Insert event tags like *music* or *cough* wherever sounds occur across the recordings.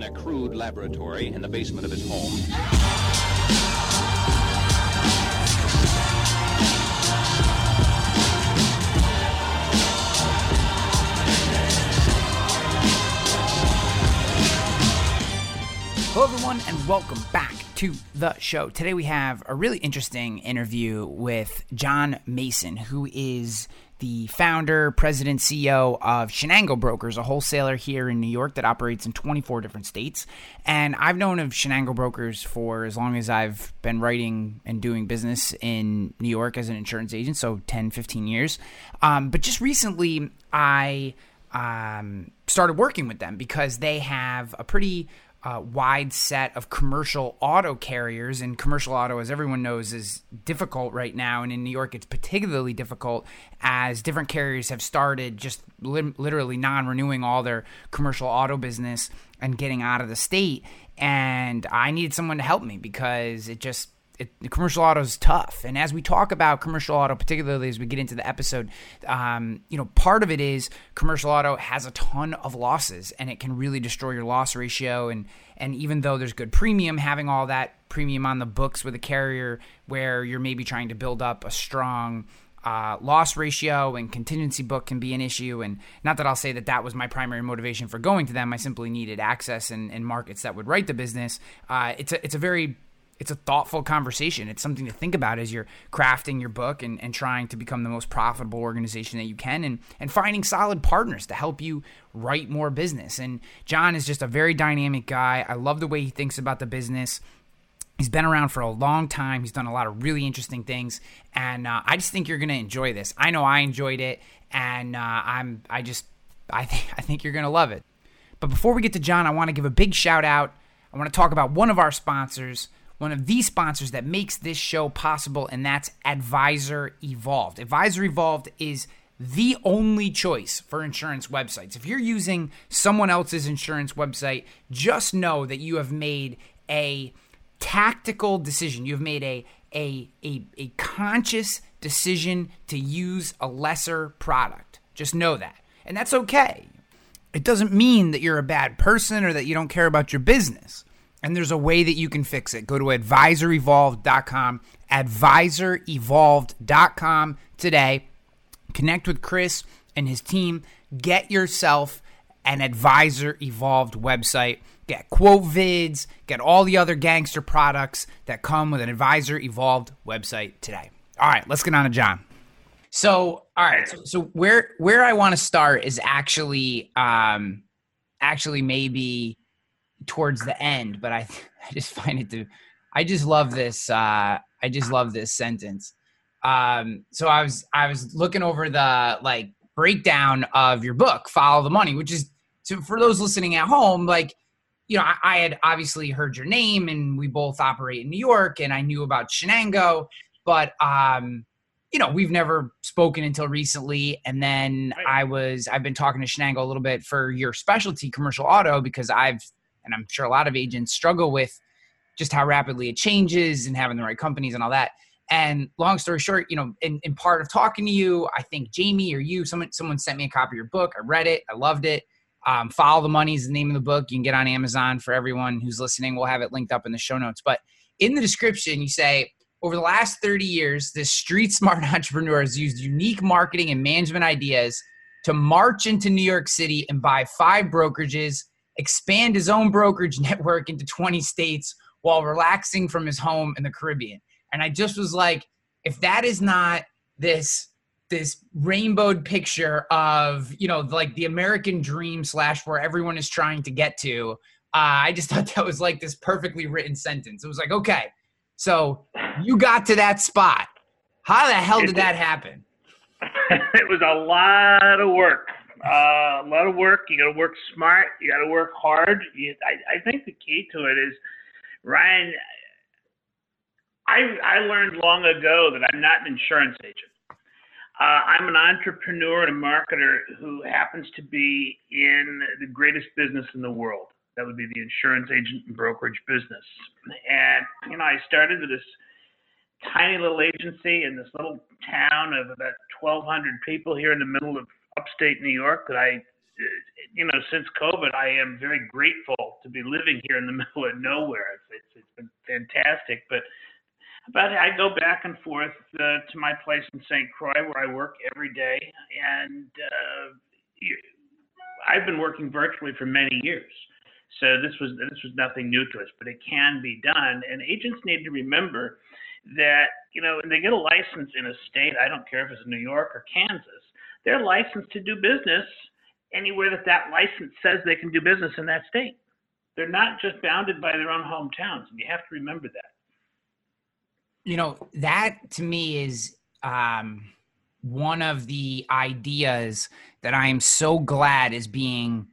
in a crude laboratory in the basement of his home. Hello, everyone, and welcome back to the show. Today we have a really interesting interview with John Mason, who is the founder, president, CEO of Chenango Brokers, a wholesaler here in New York that operates in 24 different states. And I've known of Chenango Brokers for as long as I've been writing and doing business in New York as an insurance agent, so 10, 15 years. Um, but just recently, I um, started working with them because they have a pretty uh, wide set of commercial auto carriers. And commercial auto, as everyone knows, is difficult right now. And in New York, it's particularly difficult as different carriers have started just li- literally non renewing all their commercial auto business and getting out of the state. And I needed someone to help me because it just it, commercial auto is tough. And as we talk about commercial auto, particularly as we get into the episode, um, you know, part of it is commercial auto has a ton of losses, and it can really destroy your loss ratio. And and even though there's good premium, having all that premium on the books with a carrier where you're maybe trying to build up a strong uh, loss ratio and contingency book can be an issue. And not that I'll say that that was my primary motivation for going to them. I simply needed access and, and markets that would write the business. Uh, it's a it's a very it's a thoughtful conversation. It's something to think about as you're crafting your book and, and trying to become the most profitable organization that you can and, and finding solid partners to help you write more business. And John is just a very dynamic guy. I love the way he thinks about the business. He's been around for a long time. He's done a lot of really interesting things, and uh, I just think you're going to enjoy this. I know I enjoyed it, and uh, I'm I just I think I think you're going to love it. But before we get to John, I want to give a big shout out. I want to talk about one of our sponsors one of the sponsors that makes this show possible, and that's Advisor Evolved. Advisor Evolved is the only choice for insurance websites. If you're using someone else's insurance website, just know that you have made a tactical decision. You've made a a, a, a conscious decision to use a lesser product. Just know that. And that's okay. It doesn't mean that you're a bad person or that you don't care about your business and there's a way that you can fix it. Go to advisorevolved.com, advisorevolved.com today. Connect with Chris and his team. Get yourself an Advisor Evolved website. Get quote vids, get all the other gangster products that come with an Advisor Evolved website today. All right, let's get on to John. So, all right, so, so where where I want to start is actually um actually maybe towards the end, but I *laughs* I just find it to I just love this uh I just love this sentence. Um so I was I was looking over the like breakdown of your book, Follow the Money, which is so for those listening at home, like you know, I, I had obviously heard your name and we both operate in New York and I knew about Chenango, but um you know, we've never spoken until recently. And then right. I was, I've been talking to Chenango a little bit for your specialty commercial auto because I've and I'm sure a lot of agents struggle with just how rapidly it changes and having the right companies and all that. And long story short, you know, in, in part of talking to you, I think Jamie or you, someone someone sent me a copy of your book. I read it, I loved it. Um, Follow the Money is the name of the book. You can get on Amazon for everyone who's listening. We'll have it linked up in the show notes. But in the description, you say over the last 30 years, this street smart *laughs* entrepreneur has used unique marketing and management ideas to march into New York City and buy five brokerages expand his own brokerage *laughs* network into 20 states while relaxing from his home in the Caribbean. And I just was like, if that is not this this rainbowed picture of you know like the American dream slash where everyone is trying to get to, uh, I just *laughs* thought that was like this perfectly written sentence. It was like, okay, so you got to that spot. How the hell did that happen? *laughs* it was a lot of work. Uh, a lot of work. You got to work smart. You got to work hard. You, I, I think the key to it is, Ryan. I I learned long ago that I'm not an insurance agent. Uh, I'm an entrepreneur and a marketer who happens to be in the greatest business in the world. That would be the insurance agent and brokerage business. And you know, I started with this tiny little agency in this little town of about 1,200 people here in the middle of upstate New York that I you know, since COVID, I am very grateful to be living here in the *laughs* middle of nowhere. It's it's, it's been fantastic, but but I go back and forth uh, to my place in St. Croix where I work every day, and uh, I've been working virtually for many years. So this was this was nothing new to us, but it can be done. And agents need to remember that you know when they get a license in a state, I don't care if it's New York or Kansas, they're licensed to do business anywhere that that license says they can do business in that state. They're not just bounded by their own hometowns, and you have to remember that. You know that to me is um, one of the ideas that I am so glad is being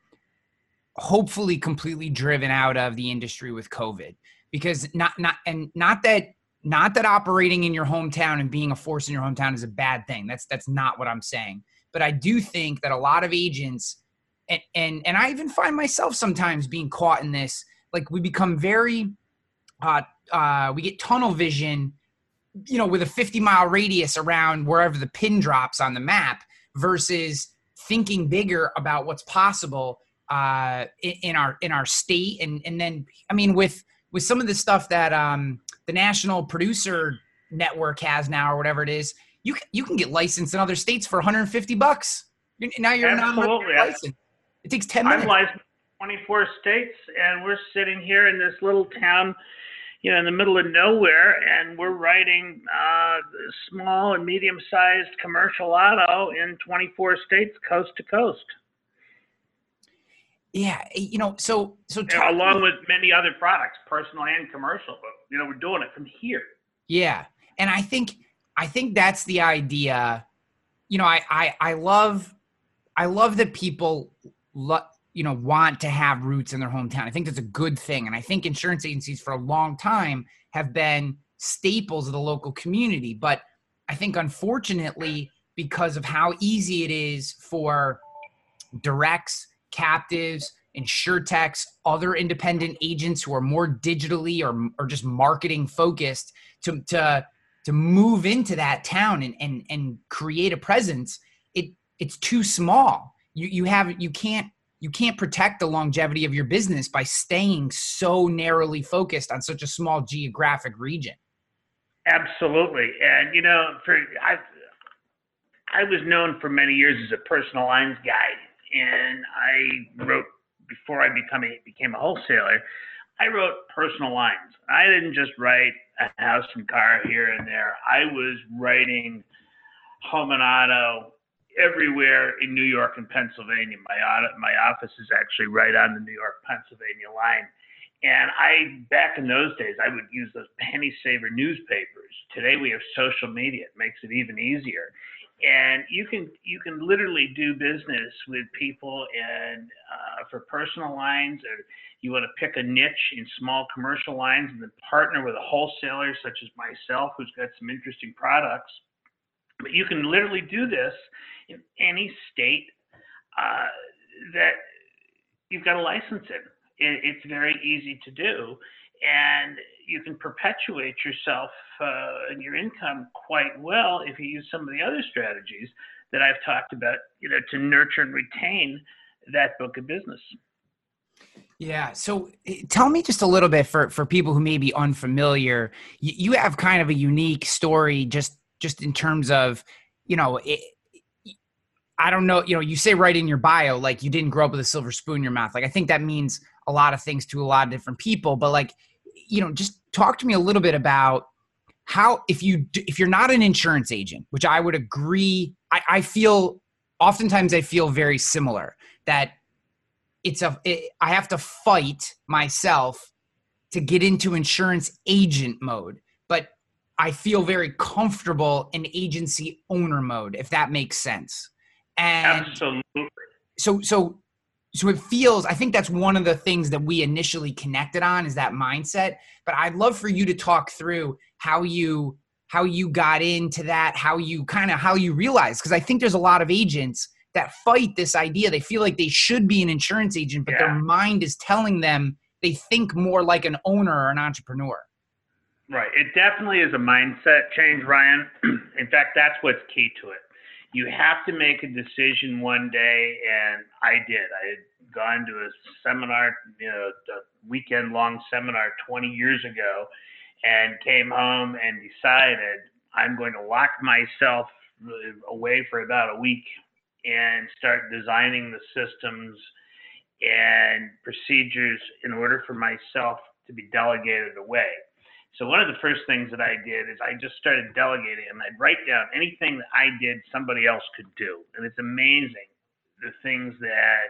hopefully completely driven out of the industry with COVID because not not and not that not that operating in your hometown and being a force in your hometown is a bad thing. That's that's not what I'm saying. But I do think that a lot of agents and and and I even find myself sometimes being caught in this like we become very uh uh we get tunnel vision you know with a 50 mile radius around wherever the pin drops on the map versus thinking bigger about what's possible uh, in, our in our state, and and then I mean with with some of the stuff that um, the National Producer Network has now or whatever it is, you can, you can get licensed in other states for 150 bucks. now you're Absolutely. not licensed. It takes 10 minutes. I'm licensed 24 states, and we're sitting here in this little town you know, in the middle of nowhere, and we're writing uh, small and medium-sized commercial auto in 24 states, coast to coast. Yeah, you know, so so along with many other products, personal and commercial, but you know, we're doing it from here. Yeah, and I think I think that's the idea. You know, I I, I love I love that people lo- you know want to have roots in their hometown. I think that's a good thing, and I think insurance agencies for a long time have been staples of the local community. But I think unfortunately, because of how easy it is for directs captives, insurtechs, other independent agents who are more digitally or, or just marketing focused to, to, to move into that town and, and, and create a presence, it, it's too small. You, you have, you can't, you can't protect the longevity of your business by staying so narrowly focused on such a small geographic region. Absolutely. And, you know, for, I, I was known for many years as a personal lines guy and I wrote before I become a, became a wholesaler. I wrote personal lines. I didn't just write a house and car here and there. I was writing home and auto everywhere in New York and Pennsylvania. My my office is actually right on the New York Pennsylvania line. And I back in those days I would use those penny saver newspapers. Today we have social media. It makes it even easier and you can you can literally do business with people and uh, for personal lines or you want to pick a niche in small commercial lines and then partner with a wholesaler such as myself who's got some interesting products. But you can literally do this in any state uh, that you've got a license in. It, it's very easy to do and you can perpetuate yourself uh, and your income quite well if you use some of the other strategies that I've talked about, you know, to nurture and retain that book of business. Yeah. So eh, tell me just a little bit for, for people who may be unfamiliar. You, you have kind of a unique story just just in terms of, you know, it, I don't know, you know, you say right in your bio, like you didn't grow up with a silver spoon in your mouth. Like I think that means a lot of things to a lot of different people, but like you know, just talk to me a little bit about how if you if you're not an insurance agent, which I would agree, I, I feel oftentimes I feel very similar that it's a it, I have to fight myself to get into insurance agent mode, but I feel very comfortable in agency owner mode, if that makes sense. And Absolutely. So so so it feels i think that's one of the things that we initially connected on is that mindset. But i'd love for you to talk through how you how you got into that how you kind of how you realize because i think there's a lot of agents that fight this idea. They feel like they should be an insurance agent but yeah. their mind is telling them they think more like an owner or an entrepreneur. Right. It definitely is a mindset change ryan. *clears throat* In fact that's what's key to it you have to make a decision one day, and I did. I had gone to a seminar, you know, a weekend long seminar 20 years ago, and came home and decided I'm going to lock myself away for about a week and start designing the systems and procedures in order for myself to be delegated away. So one of the first things that I did is I just started delegating and I'd write down anything that I did somebody else could do. And it's amazing the things that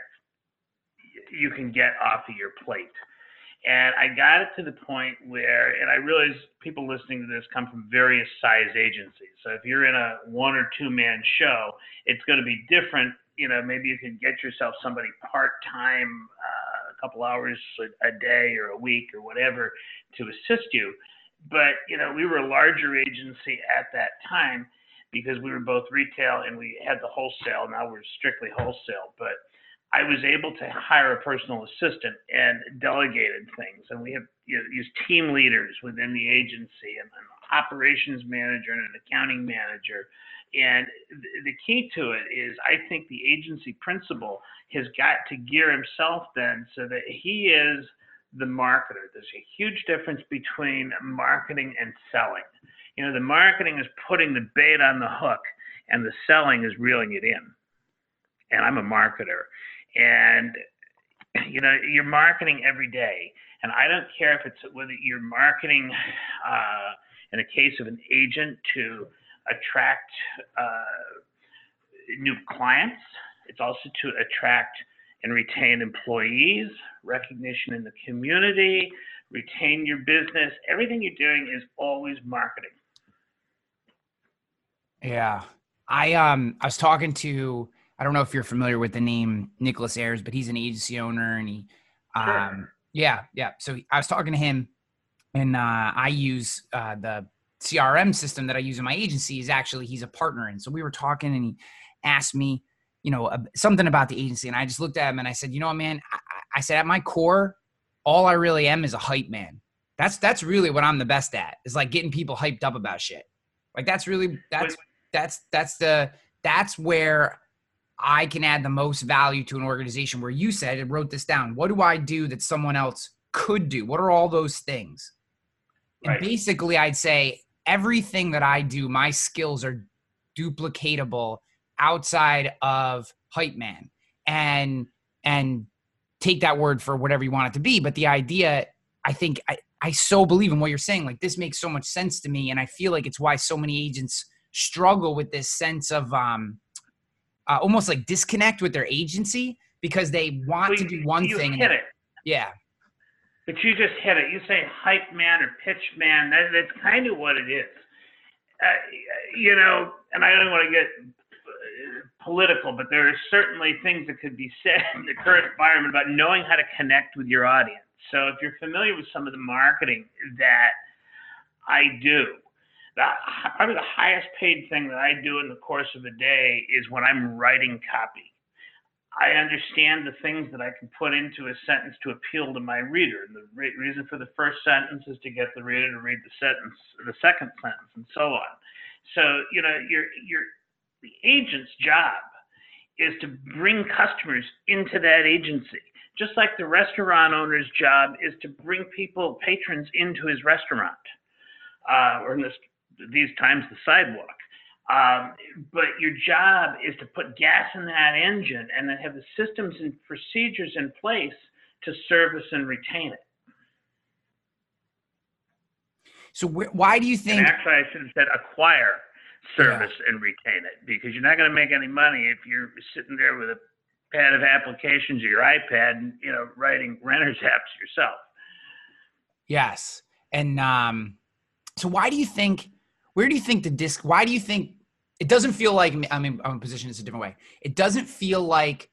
you can get off of your plate. And I got it to the point where, and I realize people listening to this come from various size agencies. So if you're in a one or two man show, it's going to be different. You know, maybe you can get yourself somebody part time, uh, a couple hours a day or a week or whatever to assist you. But, you know, we were a larger agency at that time because we were both retail and we had the wholesale. Now we're strictly wholesale. But I was able to hire a personal assistant and delegated things. And we have you know, used team leaders within the agency and an operations manager and an accounting manager. And the key to it is, I think the agency principal has got to gear himself then so that he is the marketer. There's a huge difference between marketing and selling. You know, the marketing is putting the bait on the hook, and the selling is reeling it in. And I'm a marketer and you know you're marketing every day and i don't care if it's whether you're marketing uh, in a case of an agent to attract uh, new clients it's also to attract and retain employees recognition in the community retain your business everything you're doing is always marketing yeah i um i was talking to I don't know if you're familiar with the name Nicholas Ayers, but he's an agency owner and he, sure. um, yeah, yeah. So I was talking to him and uh, I use uh, the CRM system that I use in my agency is actually, he's a partner. And so we were talking and he asked me, you know, uh, something about the agency. And I just looked at him and I said, you know what, man, I, I said, at my core, all I really am is a hype man. That's, that's really what I'm the best at is like getting people hyped up about shit. Like that's really, that's, that's, that's the, that's where I can add the most value to an organization where you said and wrote this down. What do I do that someone else could do? What are all those things? And right. basically, I'd say everything that I do, my skills are duplicatable outside of hype man and and take that word for whatever you want it to be but the idea i think i i so believe in what you're saying like this makes so much sense to me and i feel like it's why so many agents struggle with this sense of um uh, almost like disconnect with their agency because they want well, to do one you thing. Hit it. Yeah. But you just hit it. You say hype man or pitch man. That, that's kind of what it is. Uh, you know, and I don't want to get political, but there are certainly things that could be said in the current environment about knowing how to connect with your audience. So if you're familiar with some of the marketing that I do, probably the highest paid thing that I do in the course of a day is when I'm writing copy. I understand the things that I can put into a sentence to appeal to my reader. And the re- reason for the first sentence is to get the reader to read the sentence, the second sentence, and so on. So you know, your your the agent's job is to bring customers into that agency, just like the restaurant owner's job is to bring people, patrons, into his restaurant, uh, or in this these times the sidewalk. Um, but your job is to put gas in that engine and then have the systems and procedures in place to service and retain it. So wh- why do you think? And actually, I should have said acquire, service, yeah. and retain it because you're not going to make any money if you're sitting there with a pad of applications or your iPad and you know writing renters *laughs* apps yourself. Yes, and um, so why do you think? where do you think the disc why do you think it doesn't feel like i mean i'm positioned this a different way it doesn't feel like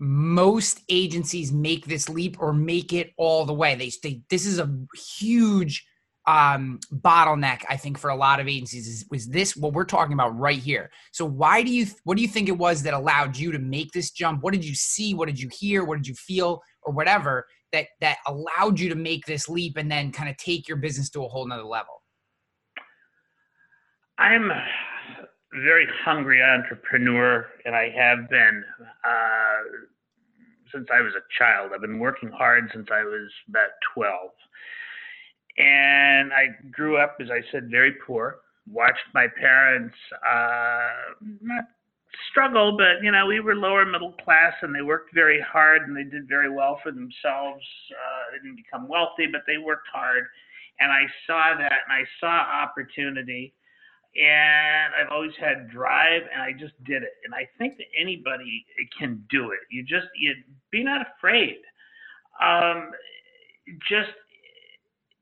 most agencies make this leap or make it all the way they, they this is a huge um, bottleneck i think for a lot of agencies is was this what we're talking about right here. So why do you what do you think it was that allowed you to make this jump? What did you see? What did you hear? What did you feel? Or whatever that that allowed you to make this leap and then kind of take your business to a whole nother level? I'm a very hungry entrepreneur, and I have been uh, since I was a child. I've been working hard since I was about 12. And I grew up, as I said, very poor. Watched my parents uh, not struggle, but you know, we were lower middle class, and they worked very hard, and they did very well for themselves. Uh, they didn't become wealthy, but they worked hard, and I saw that, and I saw opportunity, and I've always had drive, and I just did it. And I think that anybody can do it. You just you be not afraid. Um, just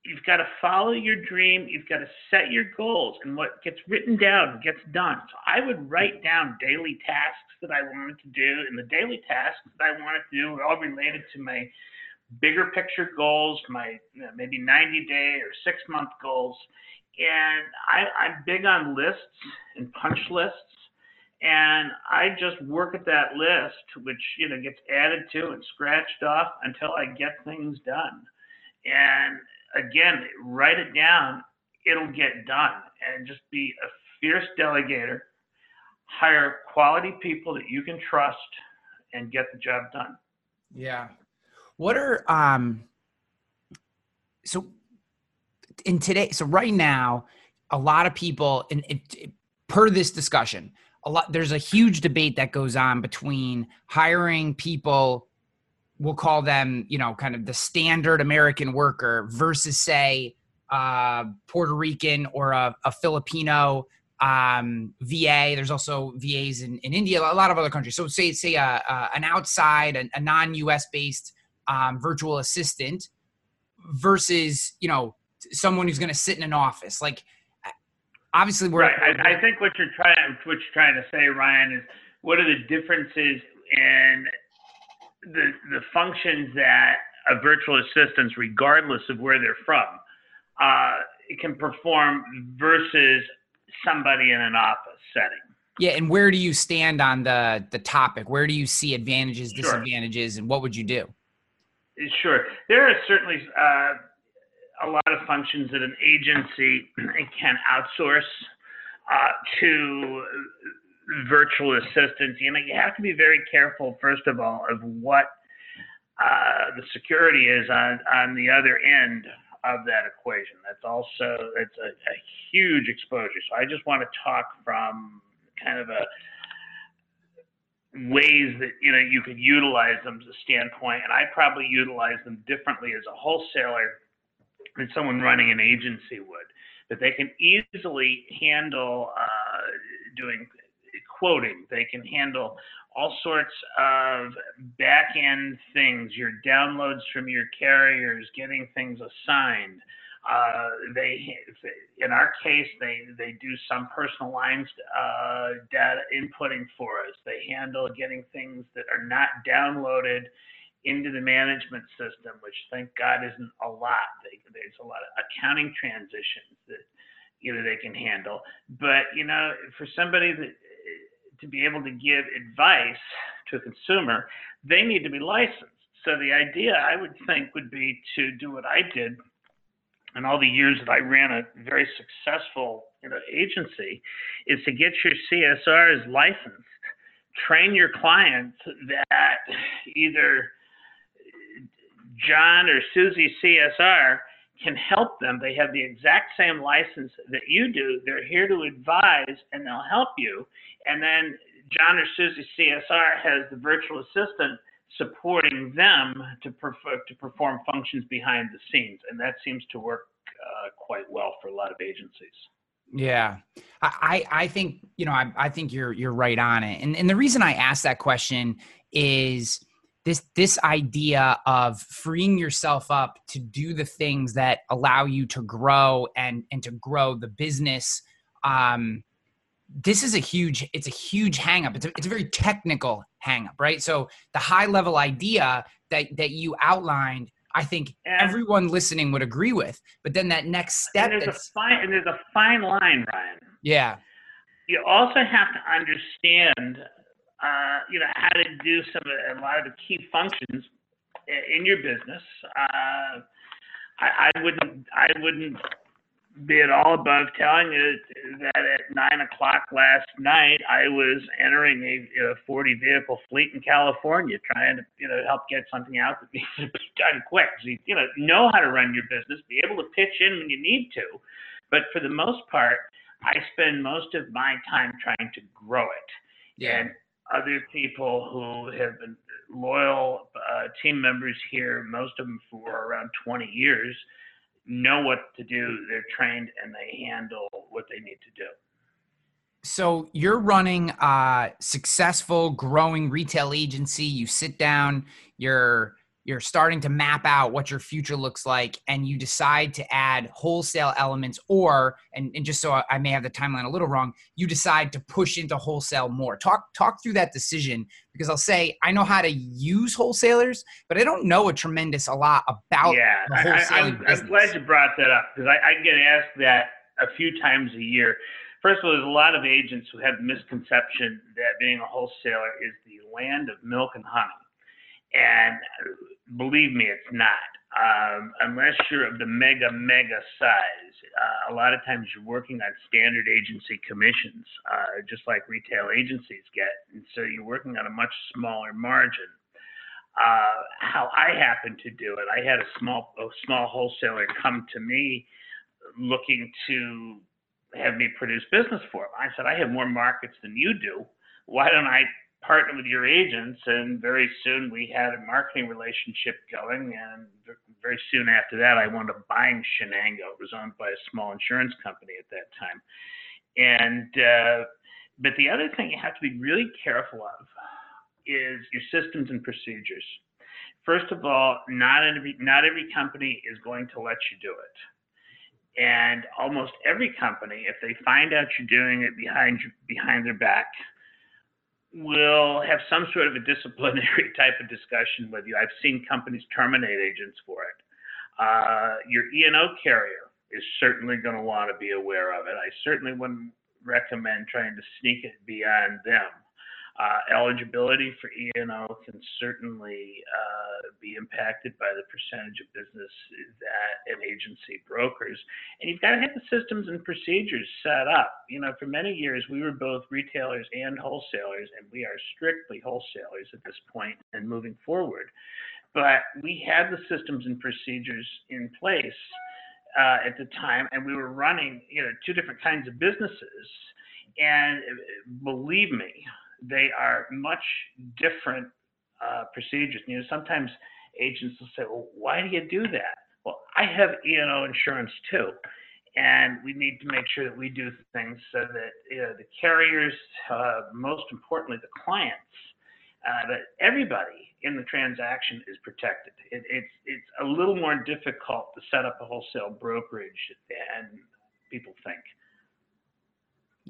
you've got to follow your dream. You've got to set your goals, and what gets written down gets done. So I would write down daily tasks that I wanted to do, and the daily tasks that I wanted to do were all related to my bigger picture goals, my you know, maybe 90 day or six month goals. And I, I'm big on lists and punch lists. And I just work at that list, which you know gets added to and scratched off until I get things done. And again, write it down, it'll get done. And just be a fierce delegator, hire quality people that you can trust, and get the job done. Yeah. What are um so in today so right now a lot of people and per this discussion a lot there's a huge debate that goes on between hiring people we'll call them, you know, kind of the standard American worker versus say Puerto Rican or a, a Filipino um, VA. There's also VAs in, in India, a lot of other countries. So say say a, a, an outside, a, a non-US based um, virtual assistant versus you know someone who's going to sit in an office. Like obviously we're right. I, I think what you're trying what you're trying to say, Ryan, is what are the differences in the the functions that a virtual assistant, regardless of where they're from, uh, can perform versus somebody in an office setting. Yeah, and where do you stand on the the topic? Where do you see advantages, disadvantages, sure. and what would you do? Sure, there are certainly uh, a lot of functions that an agency *clears throat* can outsource uh, to virtual assistants, you know, you have to be very careful, first of all, of what uh, the security is on, on the other end of that equation. That's also it's a, a huge exposure. So I just want to talk from kind of a ways that you know you could utilize them as a standpoint, and I probably utilize them differently as a wholesaler than someone running an agency would. But they can easily handle uh, doing quoting. They can handle all sorts of back end things, your downloads from your carriers, getting things assigned. Uh, they, in our case, they they do some personalized uh, data inputting for us. They handle getting things that are not downloaded into the management system, which thank God isn't a lot. They, there's a lot of accounting transitions that know they can handle. But you know, for somebody that to be able to give advice to a consumer, they need to be licensed. So the idea I would think would be to do what I did in all the years that I ran a very successful you know, agency, is to get your CSRs licensed, train your clients that either John or Susie CSR can help them. They have the exact same license that you do. They're here to advise and they'll help you. And then John or Susie CSR has the virtual assistant supporting them to, perf- to perform functions behind the scenes. And that seems to work uh, quite well for a lot of agencies. Yeah, I, I think you know I, I think you're you're right on it, and and the reason I asked that question is this this idea of freeing yourself up to do the things that allow you to grow and and to grow the business um this is a huge it's a huge hangup. It's a, it's a very technical hangup right? So the high level idea that that you outlined i think everyone listening would agree with but then that next step and there's a fine and there's a fine line ryan. Yeah. You also have to understand uh, you know, how to do some of a lot of the key functions in your business. Uh, I, I wouldn't I wouldn't be it all above telling you that at nine o'clock last night I was entering a, a 40 vehicle fleet in California, trying to you know help get something out that needs to be *laughs* done quick. So you, you know know how to run your business, be able to pitch in when you need to, but for the most part, I spend most of my time trying to grow it. Yeah. And other people who have been loyal uh, team members here, most of them for around 20 years know what to do. They're trained and they handle what they need to do. So you're running a successful, growing retail agency. You sit down, you're you're starting to map out what your future looks like and you decide to add wholesale elements or and, and just so I may have the timeline a little wrong you decide to push into wholesale more. Talk talk through that decision because i'll say i know how to use wholesalers but i don't know a tremendous a lot about yeah I, am glad you brought that up because I, I get asked that a few times a year. First of all, there's a lot of agents who have the misconception that being a wholesaler is the land of milk and honey. And believe me, it's not. Um, unless you're of the mega, mega size, uh, a lot of times you're working on standard agency commissions, uh, just like retail agencies get. And so you're working on a much smaller margin. Uh, how I happened to do it, I had a small, a small wholesaler come to me looking to have me produce business for him. I said, I have more markets than you do. Why don't I partner with your agents, and very soon we had a marketing relationship going. And very soon after that, I wound up buying Chenango. It was owned by a small insurance company at that time. And uh, but the other thing you have to be really careful of is your systems and procedures. First of all, not every not every company is going to let you do it. And almost every company, if they find out you're doing it behind behind their back, will have some sort of a disciplinary *laughs* type of discussion with you. I've seen companies terminate agents for it. Uh, your E&O carrier is certainly going to want to be aware of it. I certainly wouldn't recommend trying to sneak it beyond them. Uh, eligibility for E&O can certainly uh, be impacted by the percentage of business that an agency brokers. And you've got to have the systems and procedures set up. You know, for many years, we were both retailers and wholesalers, and we are strictly wholesalers at this point and moving forward. But we had the systems and procedures in place uh, at the time, and we were running, you know, two different kinds of businesses. And uh, believe me, they are much different uh, procedures. You know, sometimes agents will say, "Well, why do you do that?" Well, I have E&O insurance too, and we need to make sure that we do things so that you know, the carriers, uh, most importantly, the clients, uh, everybody in the transaction is protected. It, it's it's a little more difficult to set up a wholesale brokerage than people think.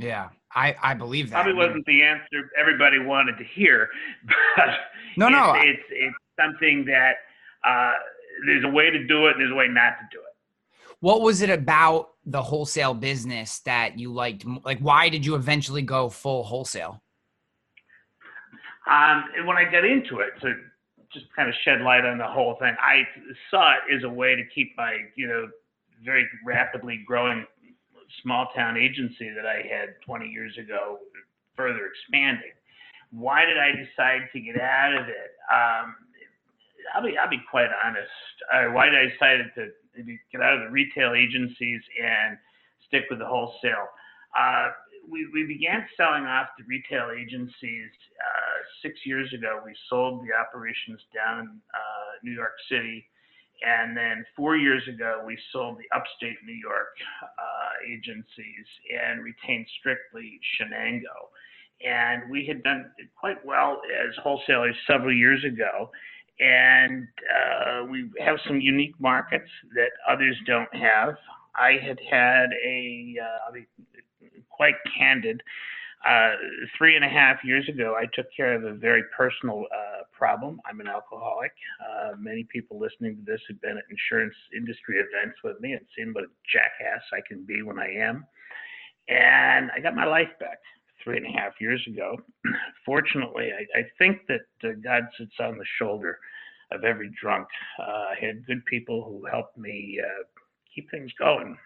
Yeah, I, I believe that. Probably wasn't the answer everybody wanted to hear, *laughs* but no, it's, no, it's it's something that uh, there's a way to do it, and there's a way not to do it. What was it about the wholesale business that you liked? Like, why did you eventually go full wholesale? Um, when I got into it, to just kind of shed light on the whole thing, I saw it as a way to keep my, you know, very rapidly growing small town agency that I had 20 years ago further expanding. Why did I decide to get out of it? Um, I'll be I'll be quite honest. Uh, why did I decide to get out of the retail agencies and stick with the wholesale? Uh, we, we began selling off the retail agencies uh, six years ago. We sold the operations down in uh, New York City and then four years ago, we sold the upstate New York uh, agencies and retained strictly Chenango. And we had done quite well as wholesalers several years ago. And uh, we have some unique markets that others don't have. I had had a, uh, I'll be quite candid, uh, three and a half years ago, I took care of a very personal uh, problem. I'm an alcoholic. Uh, many people listening to this have been at insurance industry events with me and seen what a jackass I can be when I am. And I got my life back three and a half years ago. *clears throat* Fortunately, I, I think that uh, God sits on the shoulder of every drunk. Uh, I had good people who helped me keep things going.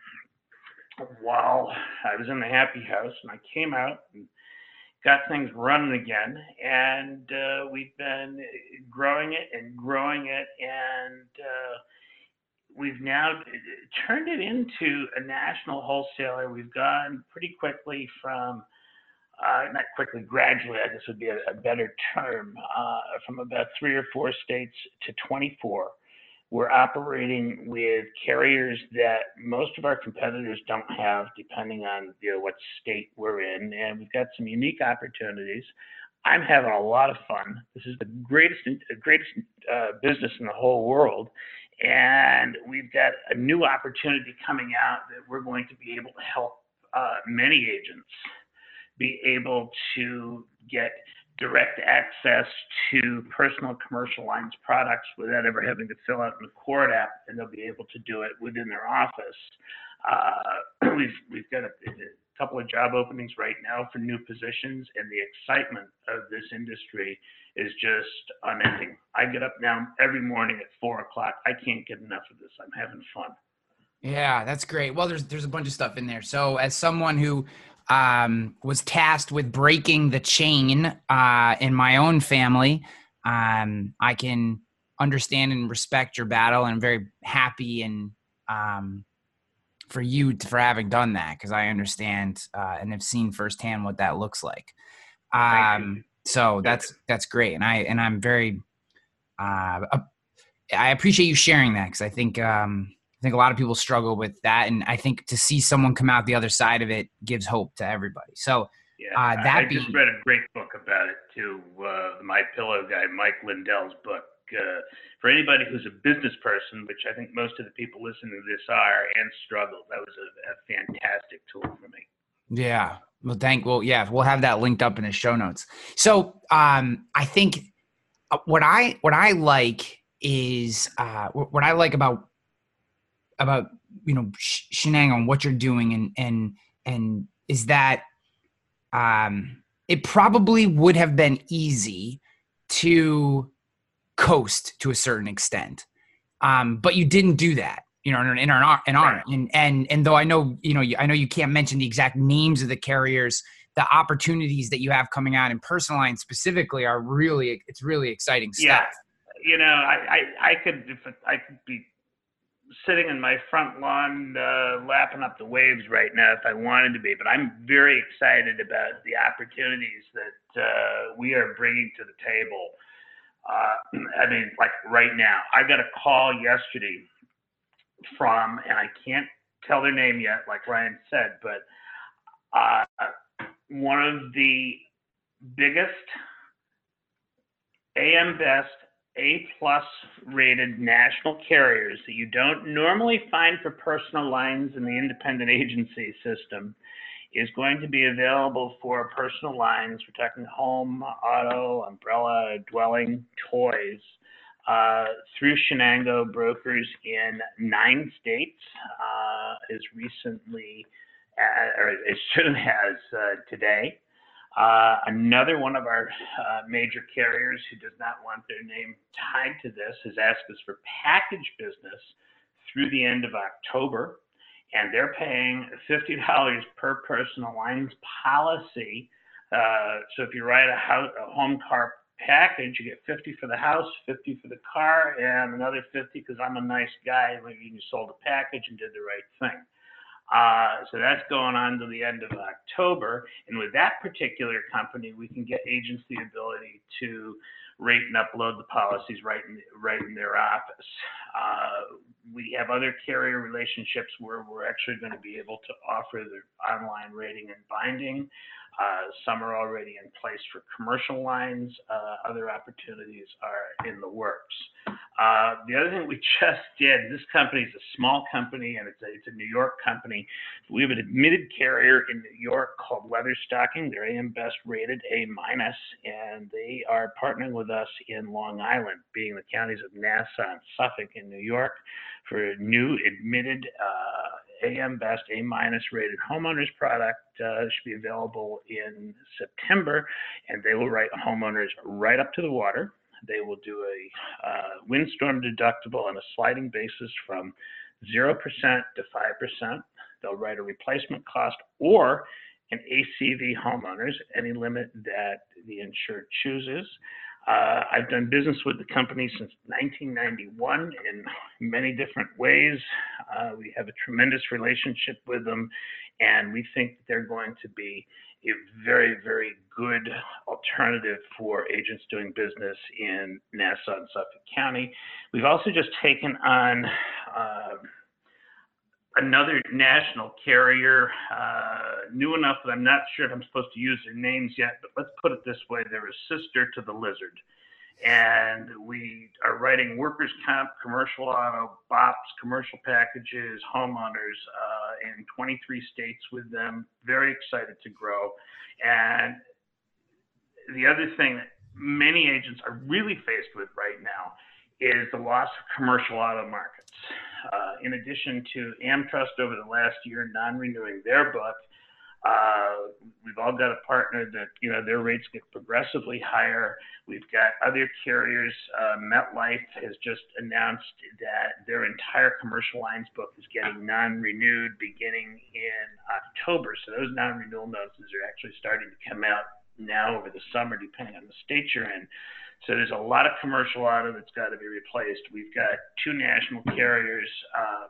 While I was in the happy house, and I came out and got things running again, and uh, we've been growing it and growing it, and uh, we've now turned it into a national wholesaler. We've gone pretty quickly from uh, not quickly, gradually, I guess would be a, a better term, uh, from about three or four states to 24. We're operating with carriers that most of our competitors don't have, depending on you know, what state we're in, and we've got some unique opportunities. I'm having a lot of fun. This is the greatest, greatest uh, business in the whole world, and we've got a new opportunity coming out that we're going to be able to help uh, many agents be able to get direct access to personal commercial lines products without ever having to fill out an ACORD app, and they'll be able to do it within their office. Uh, *clears throat* we've we've got a, a, couple of job openings right now for new positions, and the excitement of this industry is just unending. I get up now every morning at four o'clock. I can't get enough of this. I'm having fun. Yeah, that's great. Well, there's there's a bunch of stuff in there. So, as someone who um, was tasked with breaking the chain uh, in my own family. Um, I can understand and respect your battle, and I'm very happy and um, for you to, for having done that because I understand uh, and have seen firsthand what that looks like. Um, so that's that's great, and I and I'm very uh, I appreciate you sharing that because I think um, think a lot of people struggle with that, and I think to see someone come out the other side of it gives hope to everybody. So, yeah, uh, that I being, just read a great book about it too. Uh, My Pillow guy, Mike Lindell's book. Uh, for anybody who's a business person, which I think most of the people listening to this are, and struggle, that was a, a fantastic tool for me. Yeah. Well, thank. Well, yeah, we'll have that linked up in the show notes. So, um, I think uh, what I what I like is uh, what I like about about you know Chenango on what you're doing and and and is that um it probably would have been easy to coast to a certain extent. Um but you didn't do that you know in, in our in our and and and though i know you know i know you can't mention the exact names of the carriers the opportunities that you have coming out in personal lines specifically are really it's really exciting stuff. Yeah you know i i, I could i could be sitting in my front lawn uh, lapping up the waves right now if I wanted to be, but I'm very excited about the opportunities that uh, we are bringing to the table. Uh, I mean, like right now, I got a call yesterday from, and I can't tell their name yet, like Ryan said, but uh, one of the biggest AM Best a plus rated national carriers that you don't normally find for personal lines in the independent agency system is going to be available for personal lines. We're talking home, auto, umbrella, dwelling, toys uh, through Chenango brokers in nine states uh, as recently, uh, or as soon *laughs* as uh, today. Uh, another one of our uh, major carriers who does not want their name tied to this has asked us for package business through the end of October, and they're paying $50 per personal lines policy. Uh, so if you write a, house, a home car package, you get 50 for the house, 50 for the car, and another 50 because I'm a nice guy. Maybe you sold a package and did the right thing. Uh, so that's going on to the end of October. And with that particular company, we can get agents the ability to rate and upload the policies right in, right in their office. Uh, we have other carrier relationships where we're actually going to be able to offer the online rating and binding. Uh, some are already in place for commercial lines. Uh, other opportunities are in the works. Uh, the other thing we *laughs* just did, this company is a small company and it's a, it's a New York company. We have an admitted carrier in New York called Leatherstocking. They're AM Best rated A minus, and they are partnering with us in Long Island, being the counties of Nassau and Suffolk in New York, for new admitted uh, AM Best A minus rated homeowners product. Uh, should be available in September, and they will write homeowners right up to the water. They will do a uh, windstorm deductible on a sliding basis from 0% to 5%. They'll write a replacement cost or an ACV homeowners, any limit that the insured chooses. Uh, I've done business with the company since 1991 in many different ways. Uh, we have a tremendous relationship with them, and we think that they're going to be a very, very good alternative for agents doing business in Nassau and Suffolk County. We've also just taken on uh, another national carrier, uh, new enough that I'm not sure if I'm supposed to use their names yet, but let's put it this way they're a sister to the Lizard. And we are writing workers' comp, commercial auto, BOPs, commercial packages, homeowners uh, in 23 states with them. Very excited to grow. And the other thing that many agents are really faced with right now is the loss of commercial auto markets. Uh, in addition to AmTrust over the last year non-renewing their book, uh, we've all got a partner that you know their rates get progressively higher. We've got other carriers. Uh, MetLife has just announced that their entire commercial lines book is getting non-renewed beginning in October. So those non-renewal notices are actually starting to come out now over the summer, depending on the state you're in. So there's a lot of commercial auto that's got to be replaced. We've got two national carriers uh,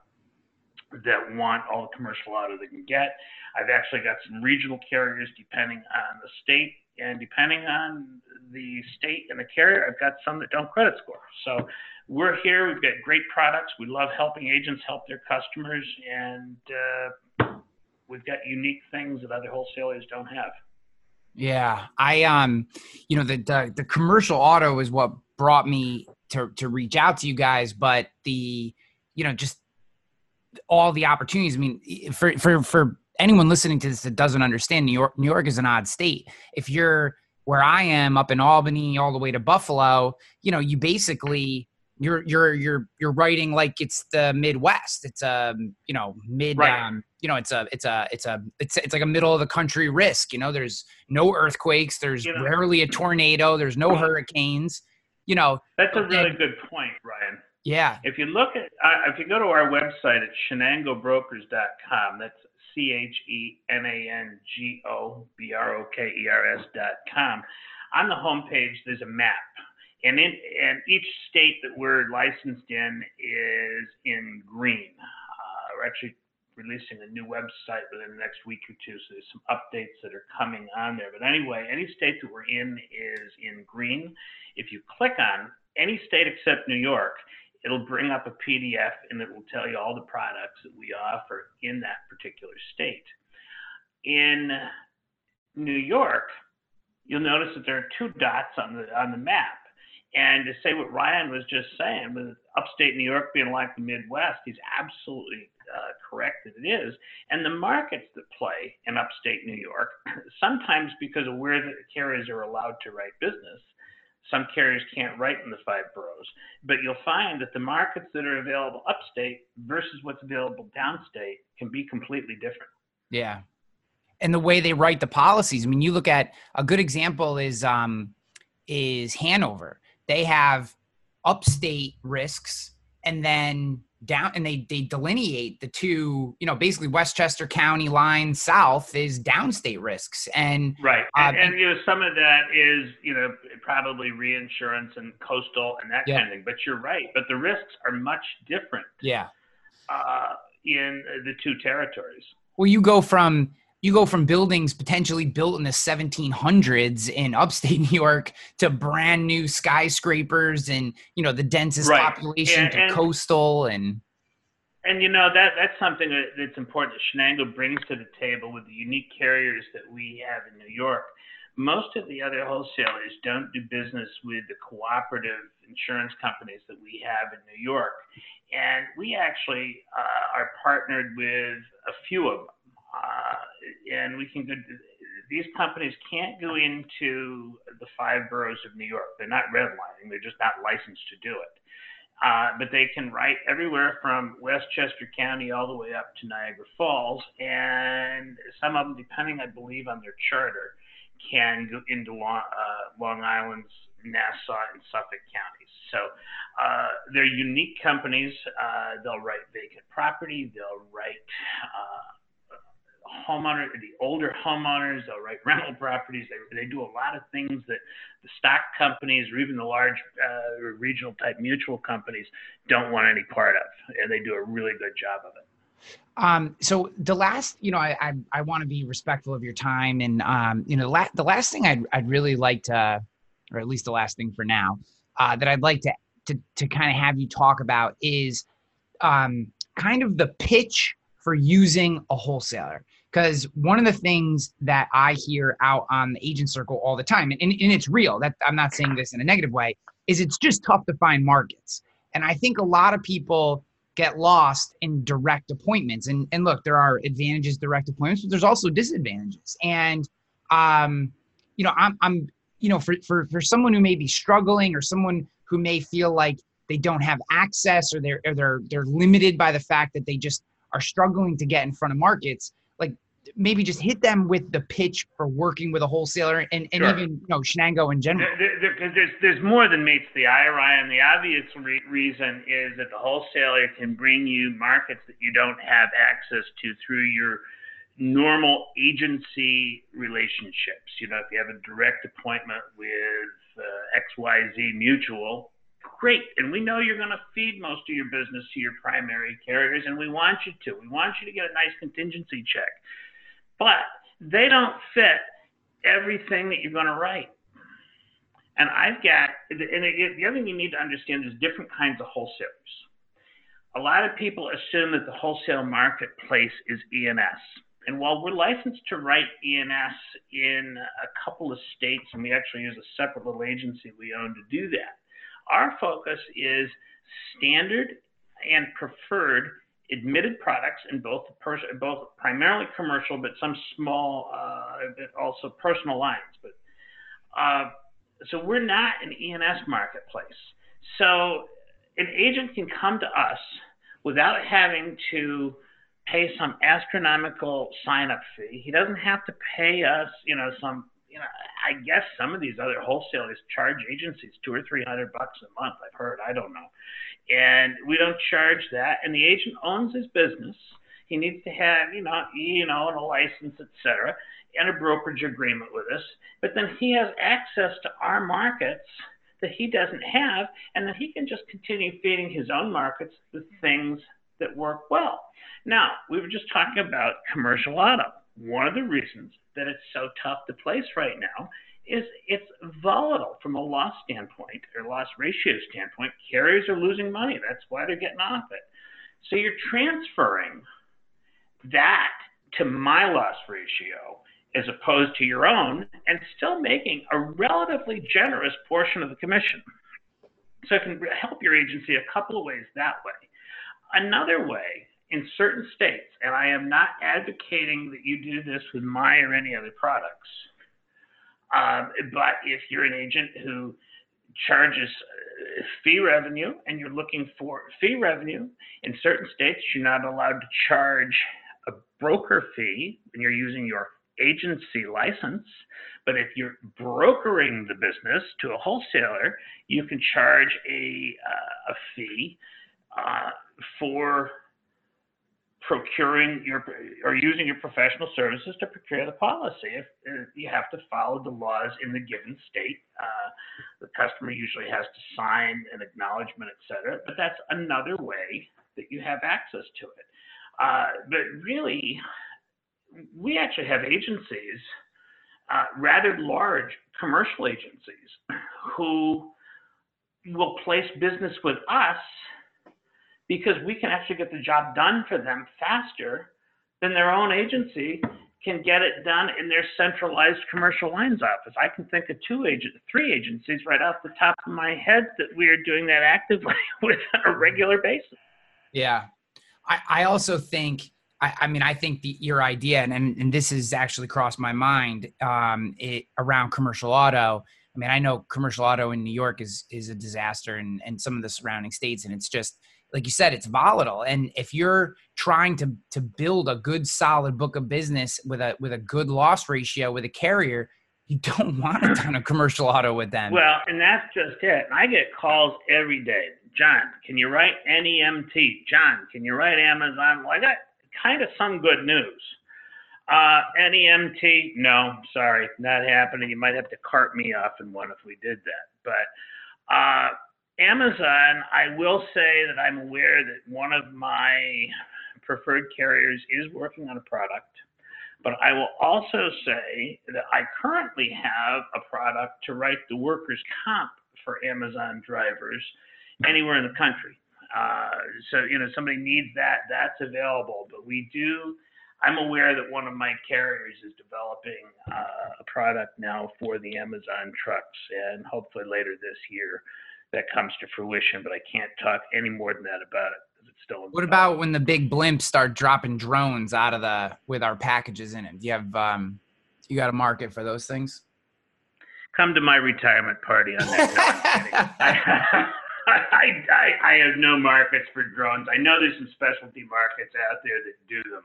that want all the commercial auto they can get. I've actually got some regional carriers depending on the state, and depending on the state and the carrier, I've got some that don't credit score. So we're here. We've got great products. We love helping agents help their customers, and uh, we've got unique things that other wholesalers don't have. Yeah, I um, you know, the, the the commercial auto is what brought me to to reach out to you guys, but the you know just all the opportunities. I mean, for for for anyone listening to this that doesn't understand, New York New York is an odd state. If you're where I am up in Albany all the way to Buffalo, you know, you basically you're you're you're you're writing like it's the Midwest. It's a um, you know mid right. um, you know it's a it's a it's a it's it's like a middle of the country risk. You know, there's no earthquakes. There's rarely a tornado. There's no hurricanes. You know, that's a really and, good point, Ryan. Yeah. If you look at uh, if you go to our website at chenangobrokers.com, that's C H E N A N G O B R O K E R S dot com. On the homepage, there's a map and in and each state that we're licensed in is in green. Uh, we're actually releasing a new website within the next week or two, so there's some updates that are coming on there. But anyway, any state that we're in is in green. If you click on any state except New York, it'll bring up a PDF and it will tell you all the products that we offer in that particular state. In New York, you'll notice that there are two dots on the on the map and to say what Ryan was just saying, with upstate New York being like the Midwest, he's absolutely uh, correct that it is. And the markets that play in upstate New York, *clears throat* sometimes because of where the carriers are allowed to write business, some carriers can't write in the five boroughs. But you'll find that the markets that are available upstate versus what's available downstate can be completely different. Yeah. And the way they write the policies. I mean, you look at a good example is um, is Hanover they have upstate risks and then down and they they delineate the two you know basically westchester county line south is downstate risks and right. and, uh, and, you know some of that is you know probably reinsurance and coastal and that yeah. kind of thing but you're right but the risks are much different yeah. uh, in the two territories. Well you go from you go from buildings potentially built in the 1700s in upstate *laughs* New York to brand new skyscrapers and you know the densest right. population and, to and, coastal and and you know that that's something that's important that Chenango brings to the table with the unique carriers that we have in New York. Most of the other wholesalers don't do business with the cooperative insurance companies that we have in New York, and we actually uh, are partnered with a few of them. Uh, and we can go. These companies can't go into the five boroughs of New York. They're not redlining. They're just not licensed to do it. Uh, but they can write everywhere from Westchester County all the way up to Niagara Falls, and some of them, depending, I believe, on their charter, can go into Long, uh, Long Island's Nassau and Suffolk counties. So uh, they're unique companies. Uh, they'll write vacant property. They'll write uh, homeowner, the older homeowners, they'll write *laughs* rental properties. They, they do a lot of things that the stock companies or even the large uh, regional type mutual companies don't want any part of, and they do a really good job of it. Um, so the last, you know, I I, I want to be respectful of your time, and um, you know, la- the last thing I'd I'd really like to, or at least the last thing for now, uh, that I'd like to to to kind of have you talk about is, um, kind of the pitch for using a wholesaler. Because one of the things that I hear out on the agent circle all the time, and, and and it's real, that I'm not saying this in a negative way, is it's just tough to find markets. And I think a lot of people get lost in direct appointments. And and look, there are advantages direct appointments, but there's also disadvantages. And um, you know, I'm I'm you know, for for for someone who may be struggling or someone who may feel like they don't have access or they're or they're they're limited by the fact that they just are struggling to get in front of markets, like maybe just hit them with the pitch for working with a wholesaler and, and sure. even you know Chenango in general. There, there, there's there's more than meets the eye, Ryan. The obvious re- reason is that the wholesaler can bring you markets that you don't have access to through your normal agency relationships. You know, if you have a direct appointment with uh, XYZ Mutual, great. And we know you're going to feed most of your business to your primary carriers, and we want you to. We want you to get a nice contingency check. But they don't fit everything that you're going to write. And I've got, and the other thing you need to understand is different kinds of wholesalers. A lot of people assume that the wholesale marketplace is E&S. While we're licensed to write E&S in a couple of states, and we actually use a separate little agency we own to do that, our focus is standard and preferred admitted products in both both primarily commercial, but some small, uh, also personal lines. But uh, so we're not an E&S marketplace. So an agent can come to us without having to pay some astronomical sign-up fee. He doesn't have to pay us, you know, some you know, I guess some of these other wholesalers charge agencies two or three hundred bucks a month. I've heard. I don't know, and we don't charge that. And the agent owns his business. He needs to have, you know, you know, and a license, etc., and a brokerage agreement with us. But then he has access to our markets that he doesn't have, and then he can just continue feeding his own markets the things that work well. Now, we were just talking about commercial auto. One of the reasons that it's so tough to place right now is it's volatile from a loss standpoint or loss ratio standpoint. Carriers are losing money. That's why they're getting off it. So you're transferring that to my loss ratio as opposed to your own and still making a relatively generous portion of the commission. So it can help your agency a couple of ways that way. Another way in certain states, and I am not advocating that you do this with my or any other products, um, but if you're an agent who charges uh, fee revenue and you're looking for fee revenue, in certain states, you're not allowed to charge a broker fee when you're using your agency license. But if you're brokering the business to a wholesaler, you can charge a, uh, a fee uh, for procuring your or using your professional services to procure the policy. If, if you have to follow the laws in the given state, uh, the customer usually has to sign an acknowledgement, et cetera. But that's another way that you have access to it. Uh, but really, we actually have agencies, uh, rather large commercial agencies, who will place business with us because we can actually get the job done for them faster than their own agency can get it done in their centralized commercial lines office. I can think of two agent, three agencies right off the top of my head that we are doing that actively *laughs* with on a regular basis. Yeah, I, I also think. I, I mean, I think the, your idea, and, and, and this has actually crossed my mind um, it, around commercial auto. I mean, I know commercial auto in New York is is a disaster, and and some of the surrounding states, and it's just like you said, it's volatile. And if you're trying to to build a good solid book of business with a with a good loss ratio with a carrier, you don't *laughs* want a *clears throat* ton of commercial auto with them. Well, and that's just it. I get calls every day. John, can you write NEMT? John, can you write Amazon? Well, I got kind of some good news. Uh, NEMT, no, sorry, not happening. You might have to cart me off in one if we did that. But uh, Amazon, I will say that I'm aware that one of my preferred carriers is working on a product. But I will also say that I currently have a product to write the workers' comp for Amazon drivers anywhere in the country. Uh, so, you know, somebody needs that, that's available. But we do, I'm aware that one of my carriers is developing uh, a product now for the Amazon trucks, and hopefully later this year that comes to fruition. But I can't talk any more than that about it because it's still. What about when the big blimps start dropping drones out of the with our packages in it? Do you have um, you got a market for those things? Come to my retirement party on that. *laughs* *laughs* I, I, I have no markets for drones. I know there's some specialty markets out there that do them.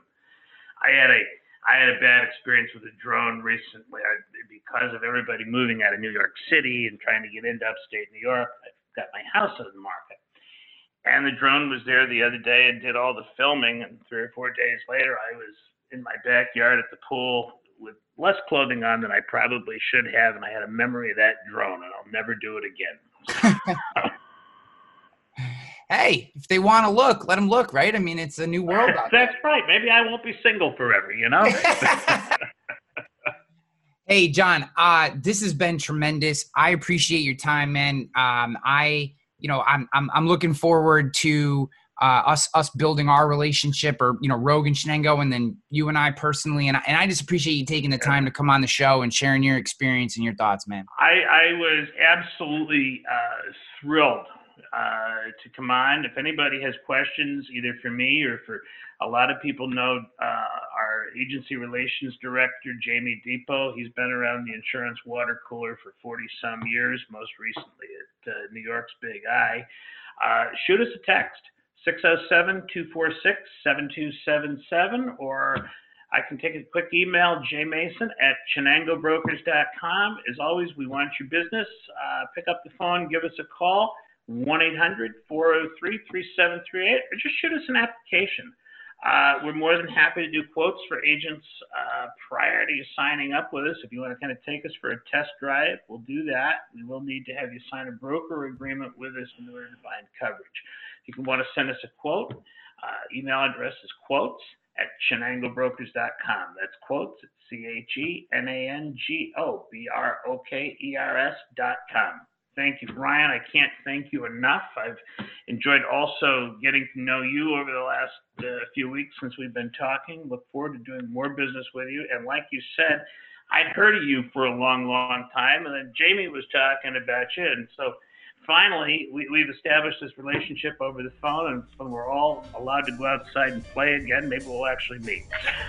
I had a I had a bad experience with a drone recently I, because of everybody moving out of New York City and trying to get into upstate New York. I got my house on the market, and the drone was there the other day and did all the filming. And three or four days later, I was in my backyard at the pool with less clothing on than I probably should have, and I had a memory of that drone, and I'll never do it again. *laughs* hey, if they want to look, let them look, right? I mean, it's a new world. *laughs* That's right. Maybe I won't be single forever, you know? *laughs* hey, John, uh, this has been tremendous. I appreciate your time, man. Um, I, you know, I'm, I'm, I'm looking forward to uh, us, us building our relationship or, you know, Rogan Chenango and then you and I personally. And I, and I just appreciate you taking the time to come on the show and sharing your experience and your thoughts, man. I, I was absolutely uh, thrilled uh, to come on. If anybody has questions, either for me or for a lot of people know uh, our agency relations director, Jamie Depot. He's been around the insurance water cooler for 40 some years, most recently at uh, New York's Big I. Uh, shoot us a text. 607 246 7277 or I can take a quick email, jmason at chenangobrokers.com. As always, we want your business. Uh, pick up the phone, give us a call. 1 800 403 3738, or just shoot us an application. Uh, we're more than happy to do quotes for agents uh, prior to you signing up with us. If you want to kind of take us for a test drive, we'll do that. We will need to have you sign a broker agreement with us in order to find coverage. If you can want to send us a quote, uh, email address is quotes at chenangobrokers.com. That's quotes at C H E N A N G O B R O K E R S.com thank you, Ryan. I can't thank you enough. I've enjoyed also getting to know you over the last uh, few weeks since we've been talking. Look forward to doing more business with you. And like you said, I'd heard of you for a long, long time, and then Jamie was talking about you, and so finally we, have established this relationship over the phone, and when we're all allowed to go outside and play again, maybe we'll actually meet. *laughs*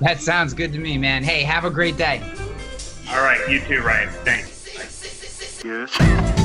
that sounds good to me, man. Hey, have a great day. All right, you too, Ryan. Thanks. Yes.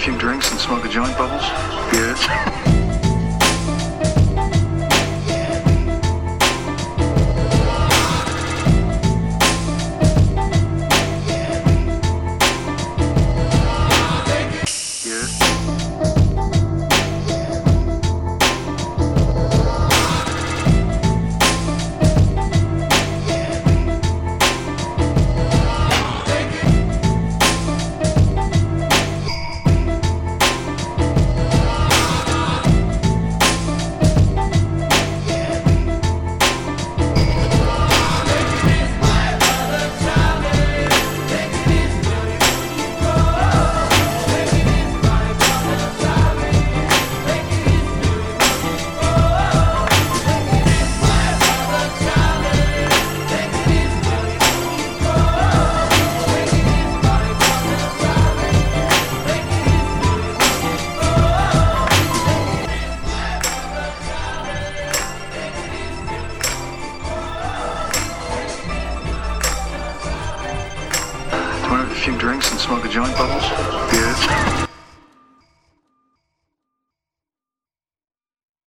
few drinks and smoke a joint, Bubbles? Yes. *laughs*